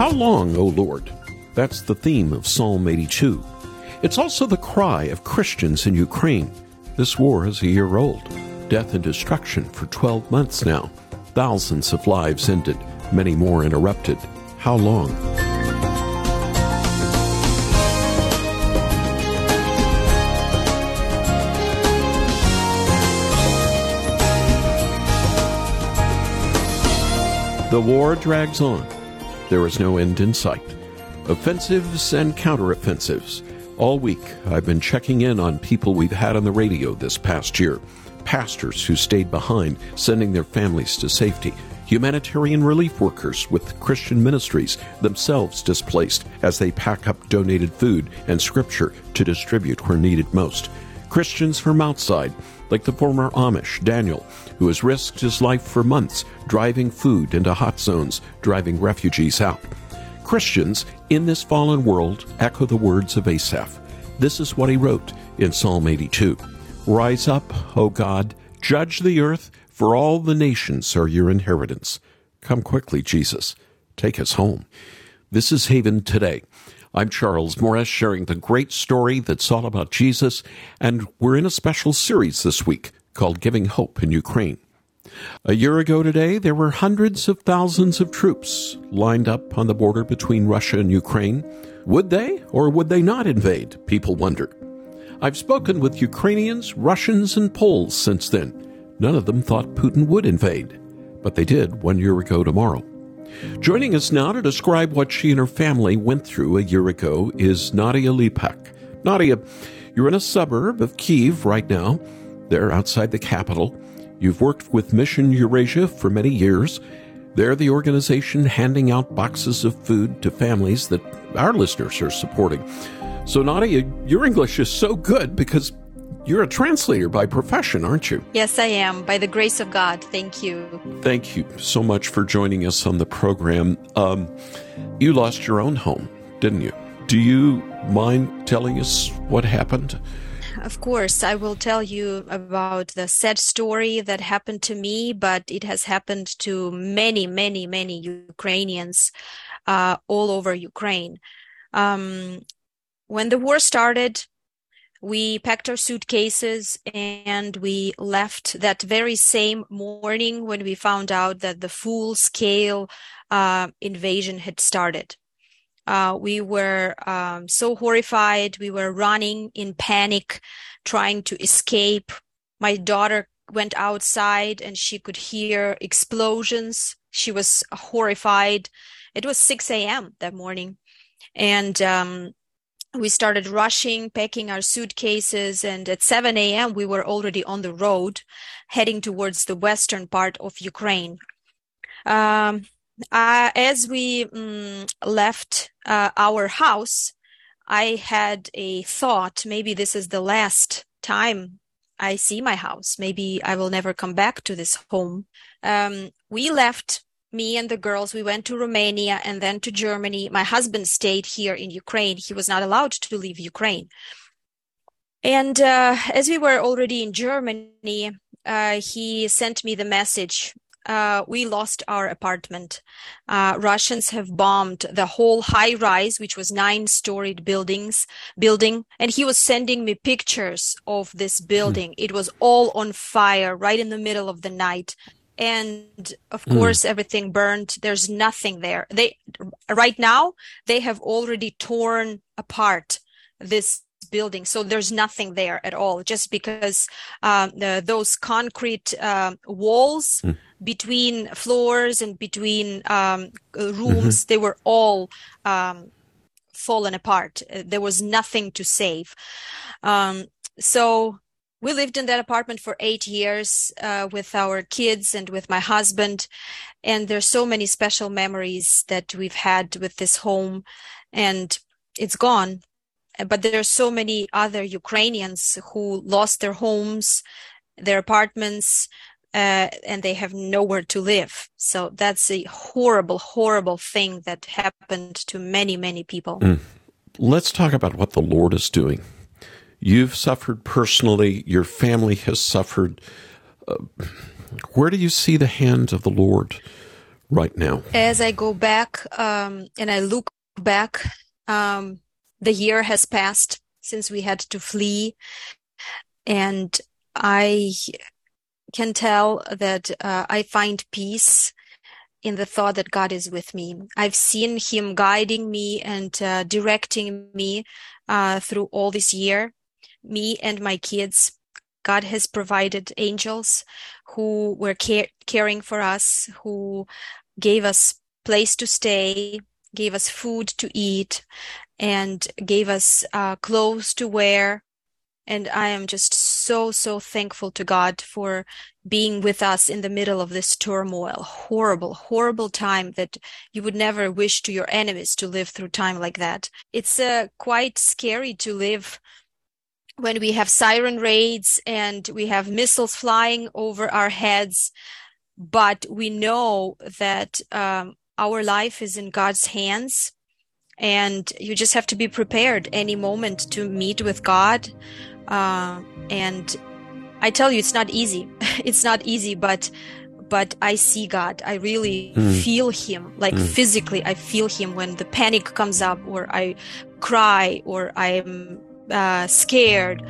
How long, O Lord? That's the theme of Psalm 82. It's also the cry of Christians in Ukraine. This war is a year old. Death and destruction for 12 months now. Thousands of lives ended, many more interrupted. How long? The war drags on. There is no end in sight. Offensives and counteroffensives. All week, I've been checking in on people we've had on the radio this past year pastors who stayed behind, sending their families to safety, humanitarian relief workers with Christian ministries, themselves displaced as they pack up donated food and scripture to distribute where needed most. Christians from outside, like the former Amish, Daniel, who has risked his life for months driving food into hot zones, driving refugees out. Christians in this fallen world echo the words of Asaph. This is what he wrote in Psalm 82 Rise up, O God, judge the earth, for all the nations are your inheritance. Come quickly, Jesus. Take us home. This is Haven Today. I'm Charles Morris, sharing the great story that's all about Jesus, and we're in a special series this week called Giving Hope in Ukraine. A year ago today, there were hundreds of thousands of troops lined up on the border between Russia and Ukraine. Would they or would they not invade? People wonder. I've spoken with Ukrainians, Russians, and Poles since then. None of them thought Putin would invade, but they did one year ago tomorrow. Joining us now to describe what she and her family went through a year ago is Nadia Lipak. Nadia, you're in a suburb of Kiev right now. They're outside the capital. You've worked with Mission Eurasia for many years. They're the organization handing out boxes of food to families that our listeners are supporting. So, Nadia, your English is so good because you're a translator by profession, aren't you? Yes, I am, by the grace of God. Thank you. Thank you so much for joining us on the program. Um, you lost your own home, didn't you? Do you mind telling us what happened? Of course, I will tell you about the sad story that happened to me, but it has happened to many, many, many Ukrainians uh, all over Ukraine. Um, when the war started, we packed our suitcases and we left that very same morning when we found out that the full scale uh, invasion had started. Uh, we were um, so horrified. We were running in panic, trying to escape. My daughter went outside and she could hear explosions. She was horrified. It was 6 a.m. that morning. And um, we started rushing, packing our suitcases, and at 7 a.m., we were already on the road heading towards the western part of Ukraine. Um, uh, as we um, left uh, our house, I had a thought maybe this is the last time I see my house. Maybe I will never come back to this home. Um, we left me and the girls, we went to Romania and then to Germany. My husband stayed here in Ukraine. He was not allowed to leave Ukraine. And uh, as we were already in Germany, uh, he sent me the message. Uh, we lost our apartment. Uh, Russians have bombed the whole high rise, which was nine storied buildings, building. And he was sending me pictures of this building. Hmm. It was all on fire right in the middle of the night and of mm. course everything burned there's nothing there they right now they have already torn apart this building so there's nothing there at all just because um, the, those concrete uh, walls mm. between floors and between um, rooms mm-hmm. they were all um, fallen apart there was nothing to save um, so we lived in that apartment for eight years uh, with our kids and with my husband. And there's so many special memories that we've had with this home and it's gone. But there are so many other ukrainians who lost their homes their apartments uh, and they have nowhere to live. So that's a horrible horrible thing that happened to many many people. Mm. let's talk about what the lord is doing You've suffered personally, your family has suffered. Uh, where do you see the hand of the Lord right now? As I go back um, and I look back, um, the year has passed since we had to flee. And I can tell that uh, I find peace in the thought that God is with me. I've seen Him guiding me and uh, directing me uh, through all this year, me and my kids. God has provided angels who were care- caring for us, who gave us place to stay, gave us food to eat, and gave us uh, clothes to wear. And I am just so, so thankful to God for being with us in the middle of this turmoil. Horrible, horrible time that you would never wish to your enemies to live through time like that. It's uh, quite scary to live when we have siren raids and we have missiles flying over our heads. But we know that um, our life is in God's hands and you just have to be prepared any moment to meet with God uh, and I tell you, it's not easy. it's not easy, but but I see God. I really mm. feel Him, like mm. physically. I feel Him when the panic comes up, or I cry, or I'm uh, scared.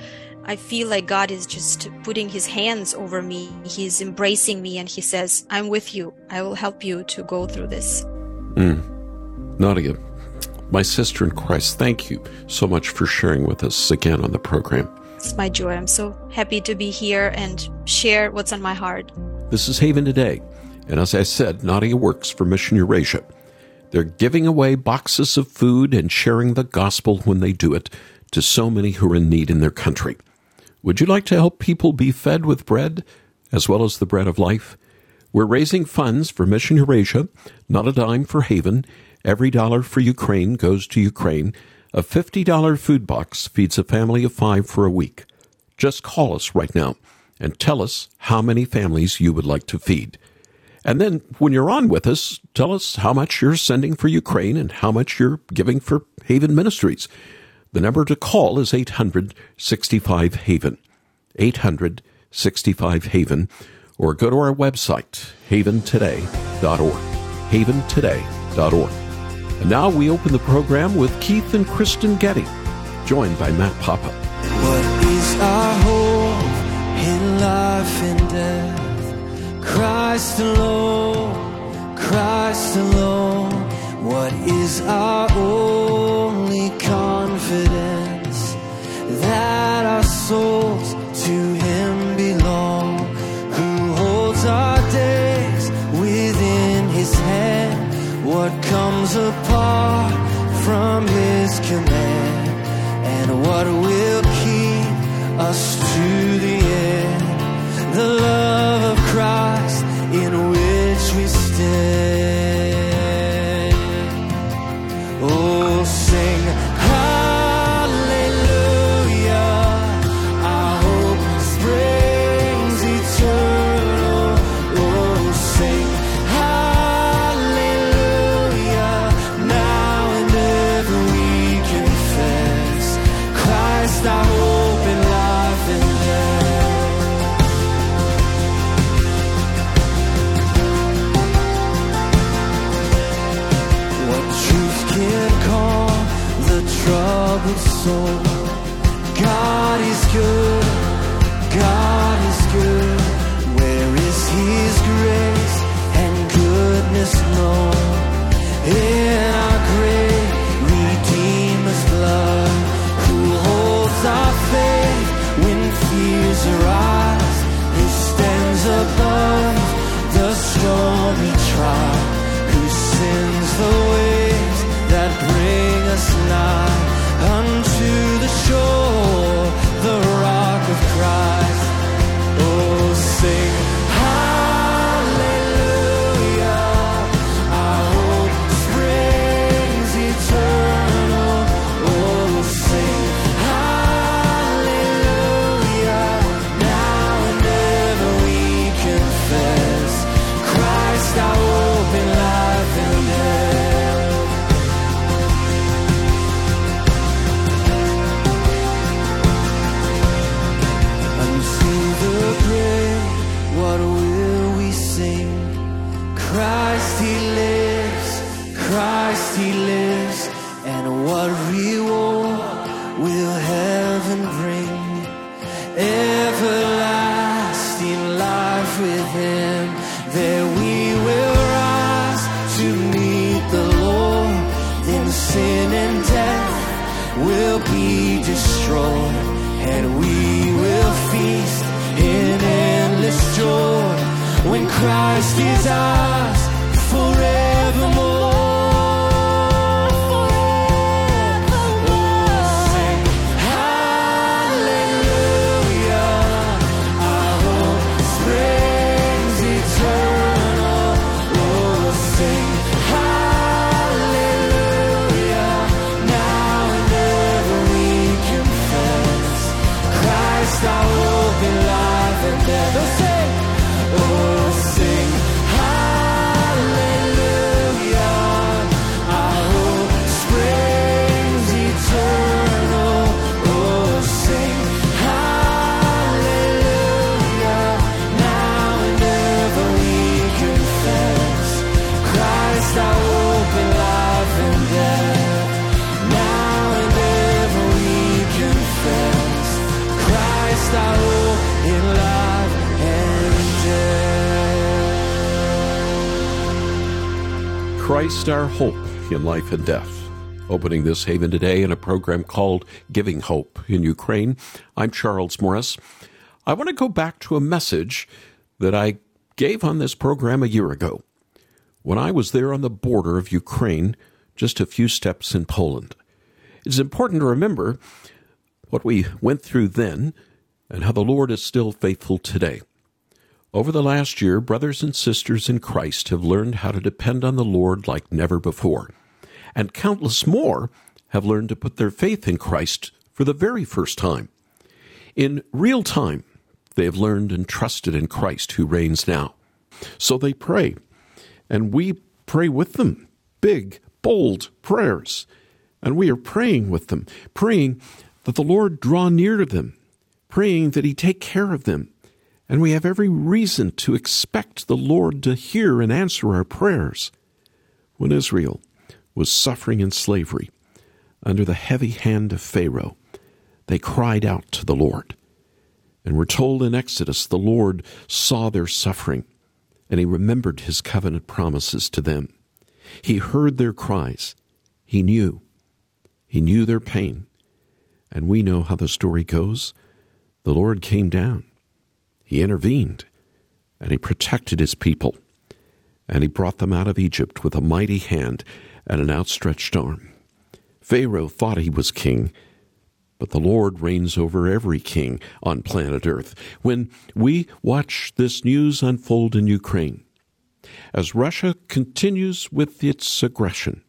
I feel like God is just putting His hands over me. He's embracing me, and He says, "I'm with you. I will help you to go through this." Mm. Nadia, my sister in Christ, thank you so much for sharing with us again on the program. It's my joy. I'm so happy to be here and share what's on my heart. This is Haven Today. And as I said, Nadia works for Mission Eurasia. They're giving away boxes of food and sharing the gospel when they do it to so many who are in need in their country. Would you like to help people be fed with bread as well as the bread of life? We're raising funds for Mission Eurasia, not a dime for Haven. Every dollar for Ukraine goes to Ukraine. A $50 food box feeds a family of five for a week. Just call us right now and tell us how many families you would like to feed. And then when you're on with us, tell us how much you're sending for Ukraine and how much you're giving for Haven Ministries. The number to call is 865 Haven. 865 Haven. Or go to our website, haventoday.org. Haventoday.org. And now we open the program with Keith and Kristyn Getty, joined by Matt Papa. What is our hope in life and death? Christ alone, Christ alone. What is our only confidence? That our souls with him, there we will rise to meet the Lord. Then sin and death will be destroyed, and we will feast in endless joy when Christ is ours Christ our hope in life and death. Opening this haven today in a program called Giving Hope in Ukraine. I'm Charles Morris. I want to go back to a message that I gave on this program a year ago when I was there on the border of Ukraine, just a few steps in Poland. It's important to remember what we went through then and how the Lord is still faithful today. Over the last year, brothers and sisters in Christ have learned how to depend on the Lord like never before, and countless more have learned to put their faith in Christ for the very first time. In real time, they have learned and trusted in Christ who reigns now. So they pray, and we pray with them big, bold prayers. And we are praying with them, praying that the Lord draw near to them, praying that He take care of them. And we have every reason to expect the Lord to hear and answer our prayers. When Israel was suffering in slavery under the heavy hand of Pharaoh, they cried out to the Lord. And we're told in Exodus the Lord saw their suffering, and he remembered his covenant promises to them. He heard their cries. He knew. He knew their pain. And we know how the story goes. The Lord came down. He intervened, and he protected his people. And he brought them out of Egypt with a mighty hand and an outstretched arm. Pharaoh thought he was king, but the Lord reigns over every king on planet Earth. When we watch this news unfold in Ukraine, as Russia continues with its aggression,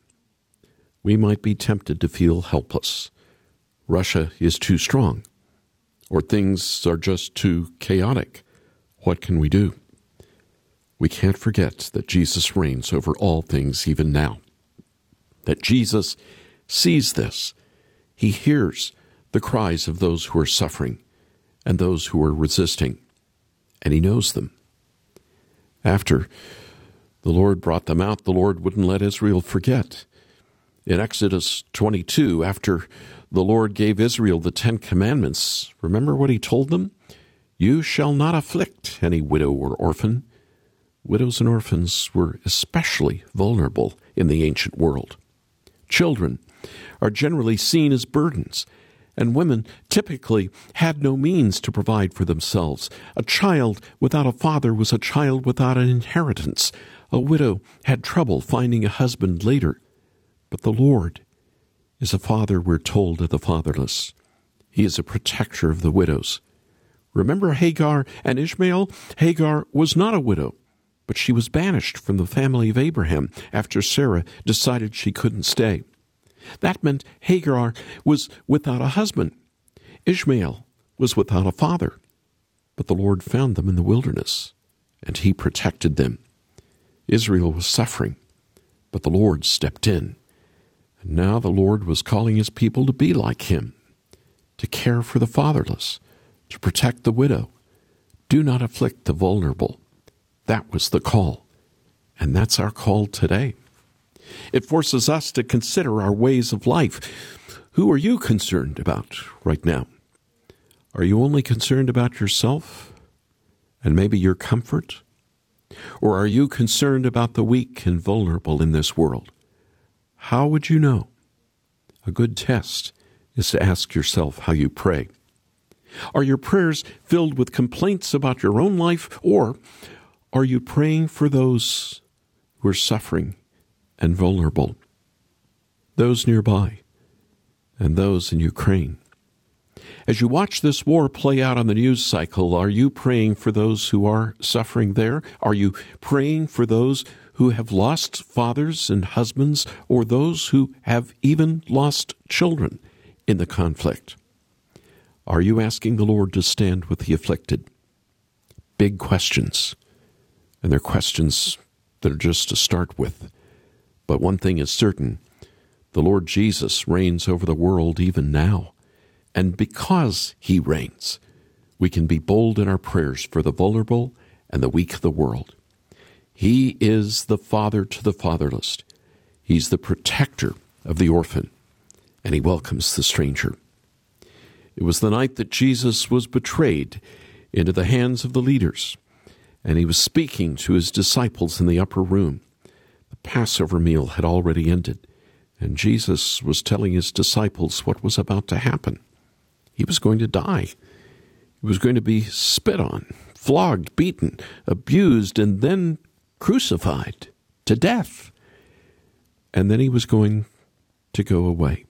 we might be tempted to feel helpless. Russia is too strong, or things are just too chaotic. What can we do? We can't forget that Jesus reigns over all things even now. That Jesus sees this. He hears the cries of those who are suffering and those who are resisting, and He knows them. After the Lord brought them out, the Lord wouldn't let Israel forget. In Exodus 22, after the Lord gave Israel the Ten Commandments, remember what He told them? You shall not afflict any widow or orphan. Widows and orphans were especially vulnerable in the ancient world. Children are generally seen as burdens, and women typically had no means to provide for themselves. A child without a father was a child without an inheritance. A widow had trouble finding a husband later. But the Lord is a father, we're told, of the fatherless. He is a protector of the widows. Remember Hagar and Ishmael? Hagar was not a widow, but she was banished from the family of Abraham after Sarah decided she couldn't stay. That meant Hagar was without a husband. Ishmael was without a father. But the Lord found them in the wilderness, and he protected them. Israel was suffering, but the Lord stepped in. And now the Lord was calling his people to be like him, to care for the fatherless, to protect the widow. Do not afflict the vulnerable. That was the call. And that's our call today. It forces us to consider our ways of life. Who are you concerned about right now? Are you only concerned about yourself and maybe your comfort? Or are you concerned about the weak and vulnerable in this world? How would you know? A good test is to ask yourself how you pray. Are your prayers filled with complaints about your own life, or are you praying for those who are suffering and vulnerable? Those nearby and those in Ukraine. As you watch this war play out on the news cycle, are you praying for those who are suffering there? Are you praying for those who have lost fathers and husbands, or those who have even lost children in the conflict? Are you asking the Lord to stand with the afflicted? Big questions. And they're questions that are just to start with. But one thing is certain the Lord Jesus reigns over the world even now. And because he reigns, we can be bold in our prayers for the vulnerable and the weak of the world. He is the father to the fatherless. He's the protector of the orphan, and he welcomes the stranger. It was the night that Jesus was betrayed into the hands of the leaders, and he was speaking to his disciples in the upper room. The Passover meal had already ended, and Jesus was telling his disciples what was about to happen. He was going to die. He was going to be spit on, flogged, beaten, abused, and then crucified to death. And then he was going to go away.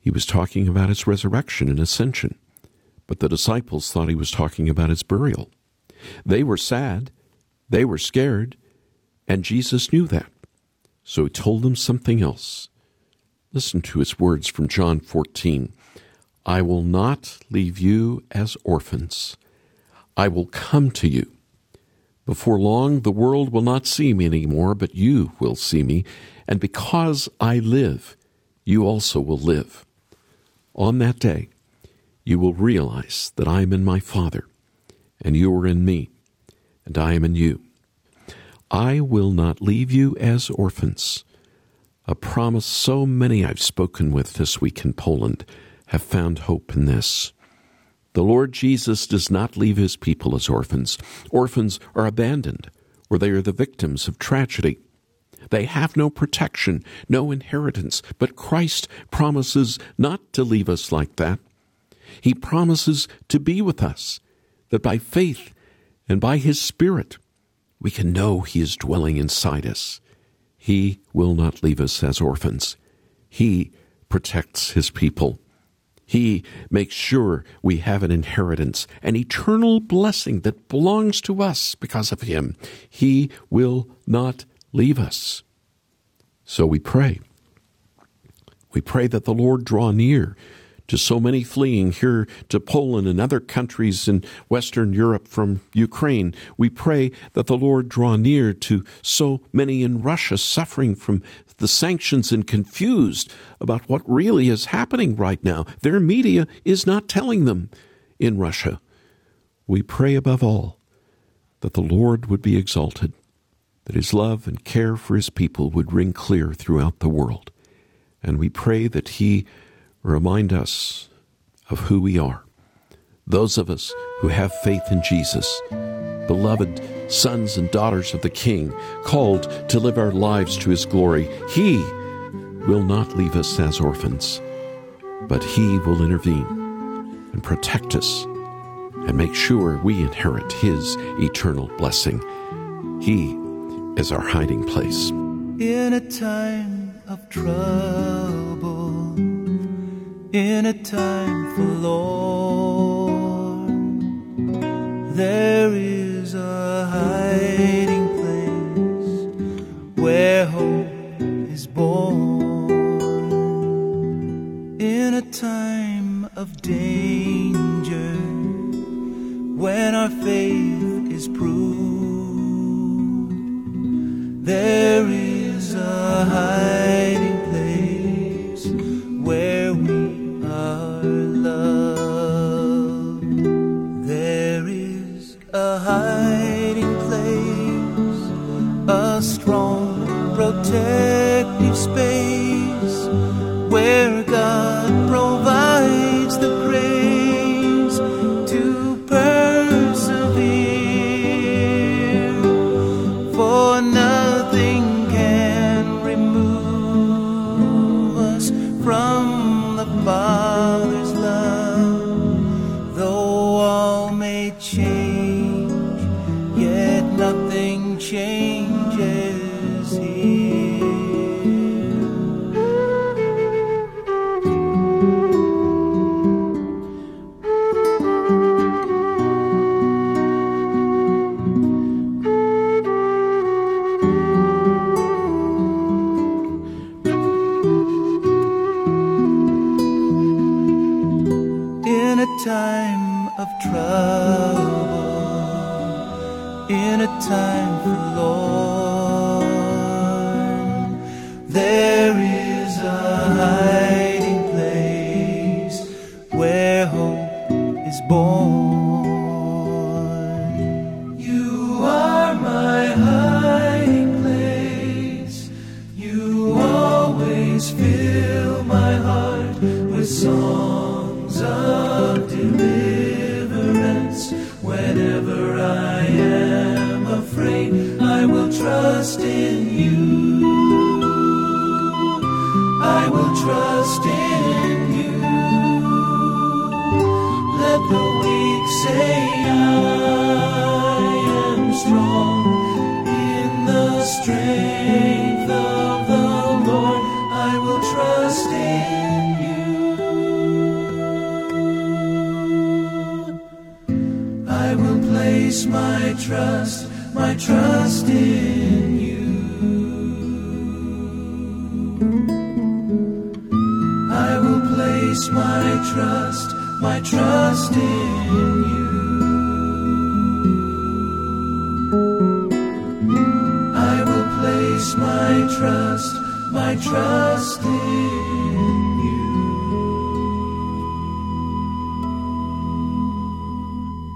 He was talking about his resurrection and ascension, but the disciples thought he was talking about his burial. They were sad, they were scared, and Jesus knew that. So he told them something else. Listen to his words from John 14 I will not leave you as orphans, I will come to you. Before long, the world will not see me anymore, but you will see me, and because I live, you also will live. On that day, you will realize that I am in my Father, and you are in me, and I am in you. I will not leave you as orphans. A promise so many I've spoken with this week in Poland have found hope in this. The Lord Jesus does not leave his people as orphans. Orphans are abandoned, or they are the victims of tragedy. They have no protection, no inheritance, but Christ promises not to leave us like that. He promises to be with us, that by faith and by His Spirit we can know He is dwelling inside us. He will not leave us as orphans. He protects His people. He makes sure we have an inheritance, an eternal blessing that belongs to us because of Him. He will not leave us. So we pray. We pray that the Lord draw near to so many fleeing here to Poland and other countries in Western Europe from Ukraine. We pray that the Lord draw near to so many in Russia suffering from the sanctions and confused about what really is happening right now. Their media is not telling them in Russia. We pray above all that the Lord would be exalted that his love and care for his people would ring clear throughout the world. And we pray that he remind us of who we are. Those of us who have faith in Jesus, beloved sons and daughters of the King, called to live our lives to his glory, he will not leave us as orphans, but he will intervene and protect us and make sure we inherit his eternal blessing. He is our hiding place. In a time of trouble, in a time for Lord, there is a hiding place where hope is born. In a time of danger, when our faith is proved there is a hiding You are my hiding place. You always fill my heart with songs of deliverance. Whenever I am afraid, I will trust in you. I will trust in my trust my trust in you. I will place my trust, my trust in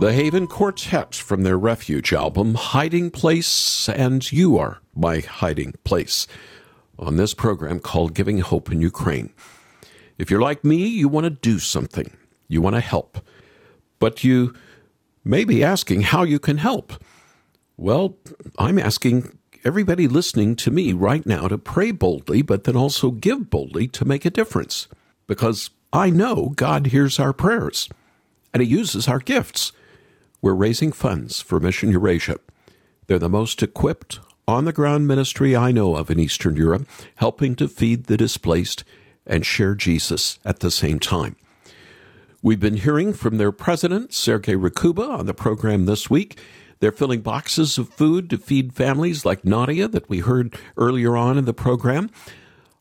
The Haven Quartet from their Refuge album, Hiding Place and You Are My Hiding Place, on this program called Giving Hope in Ukraine. If you're like me, you want to do something, you want to help, but you may be asking how you can help. Well, I'm asking everybody listening to me right now to pray boldly, but then also give boldly to make a difference. Because I know God hears our prayers and He uses our gifts. We're raising funds for Mission Eurasia. They're the most equipped, on the ground ministry I know of in Eastern Europe, helping to feed the displaced and share Jesus at the same time. We've been hearing from their president, Sergei Rakhuba, on the program this week. They're filling boxes of food to feed families like Nadia that we heard earlier on in the program.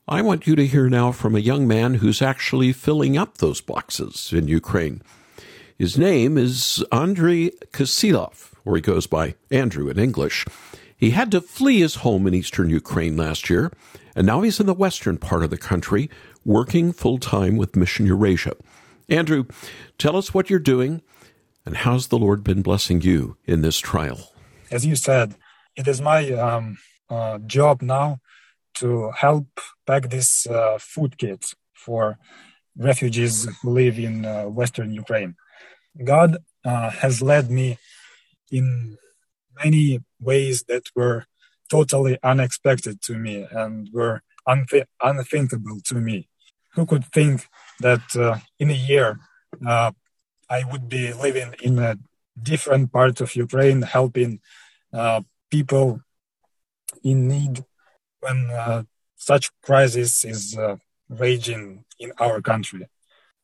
I want you to hear now from a young man who's actually filling up those boxes in Ukraine. His name is Andrei Kasilov, or he goes by Andrew in English. He had to flee his home in eastern Ukraine last year, and now he's in the western part of the country working full time with Mission Eurasia. Andrew, tell us what you're doing and how's the Lord been blessing you in this trial? As you said, it is my um, uh, job now to help pack this uh, food kit for refugees who live in uh, Western Ukraine. God uh, has led me in many ways that were totally unexpected to me and were unth- unthinkable to me. Who could think that uh, in a year uh, I would be living in a different part of Ukraine, helping uh, people in need when uh, such crisis is uh, raging in our country.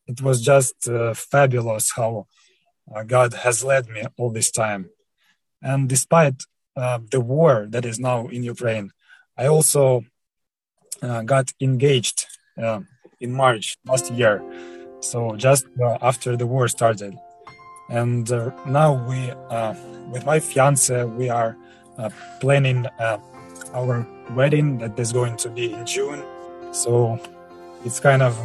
It was just uh, fabulous how uh, God has led me all this time. And despite uh, the war that is now in Ukraine, I also uh, got engaged uh, in March last year. So just uh, after the war started. And now we, with my fiance, we are planning our wedding that is going to be in June. So it's kind of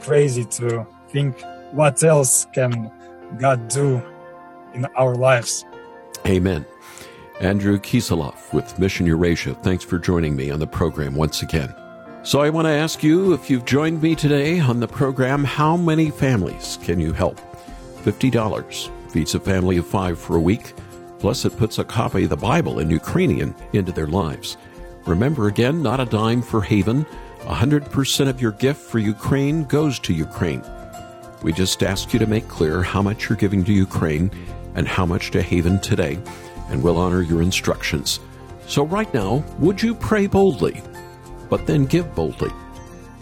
crazy to think what else can God do in our lives. Amen. Andrew Kiselov with Mission Eurasia, thanks for joining me on the program once again. So I want to ask you if you've joined me today on the program, how many families can you help? $50 feeds a family of five for a week. Plus, it puts a copy of the Bible in Ukrainian into their lives. Remember again, not a dime for Haven. 100% of your gift for Ukraine goes to Ukraine. We just ask you to make clear how much you're giving to Ukraine and how much to Haven today, and we'll honor your instructions. So, right now, would you pray boldly, but then give boldly?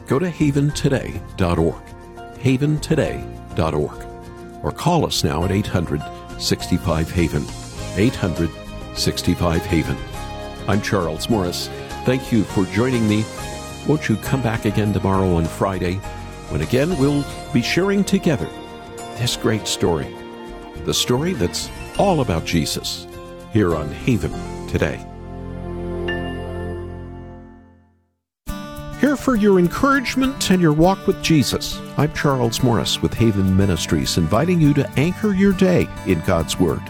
Go to haventoday.org, haventoday.org, or call us now at 800 65 Haven, 800 65 Haven. I'm Charles Morris. Thank you for joining me. Won't you come back again tomorrow on Friday when again we'll be sharing together this great story, the story that's all about Jesus, here on Haven today. Here for your encouragement and your walk with Jesus. I'm Charles Morris with Haven Ministries, inviting you to anchor your day in God's Word.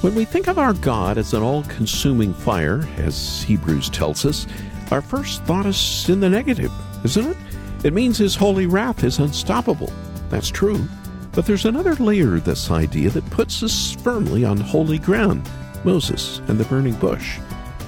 When we think of our God as an all consuming fire, as Hebrews tells us, our first thought is in the negative, isn't it? It means his holy wrath is unstoppable. That's true. But there's another layer of this idea that puts us firmly on holy ground Moses and the burning bush.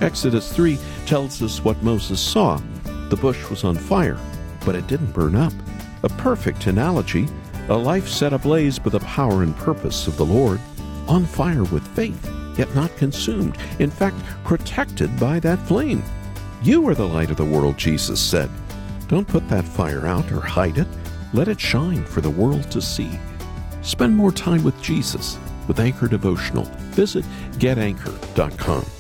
Exodus 3 tells us what Moses saw. The bush was on fire, but it didn't burn up. A perfect analogy, a life set ablaze by the power and purpose of the Lord, on fire with faith, yet not consumed, in fact, protected by that flame. You are the light of the world, Jesus said. Don't put that fire out or hide it. Let it shine for the world to see. Spend more time with Jesus with Anchor Devotional. Visit getanchor.com.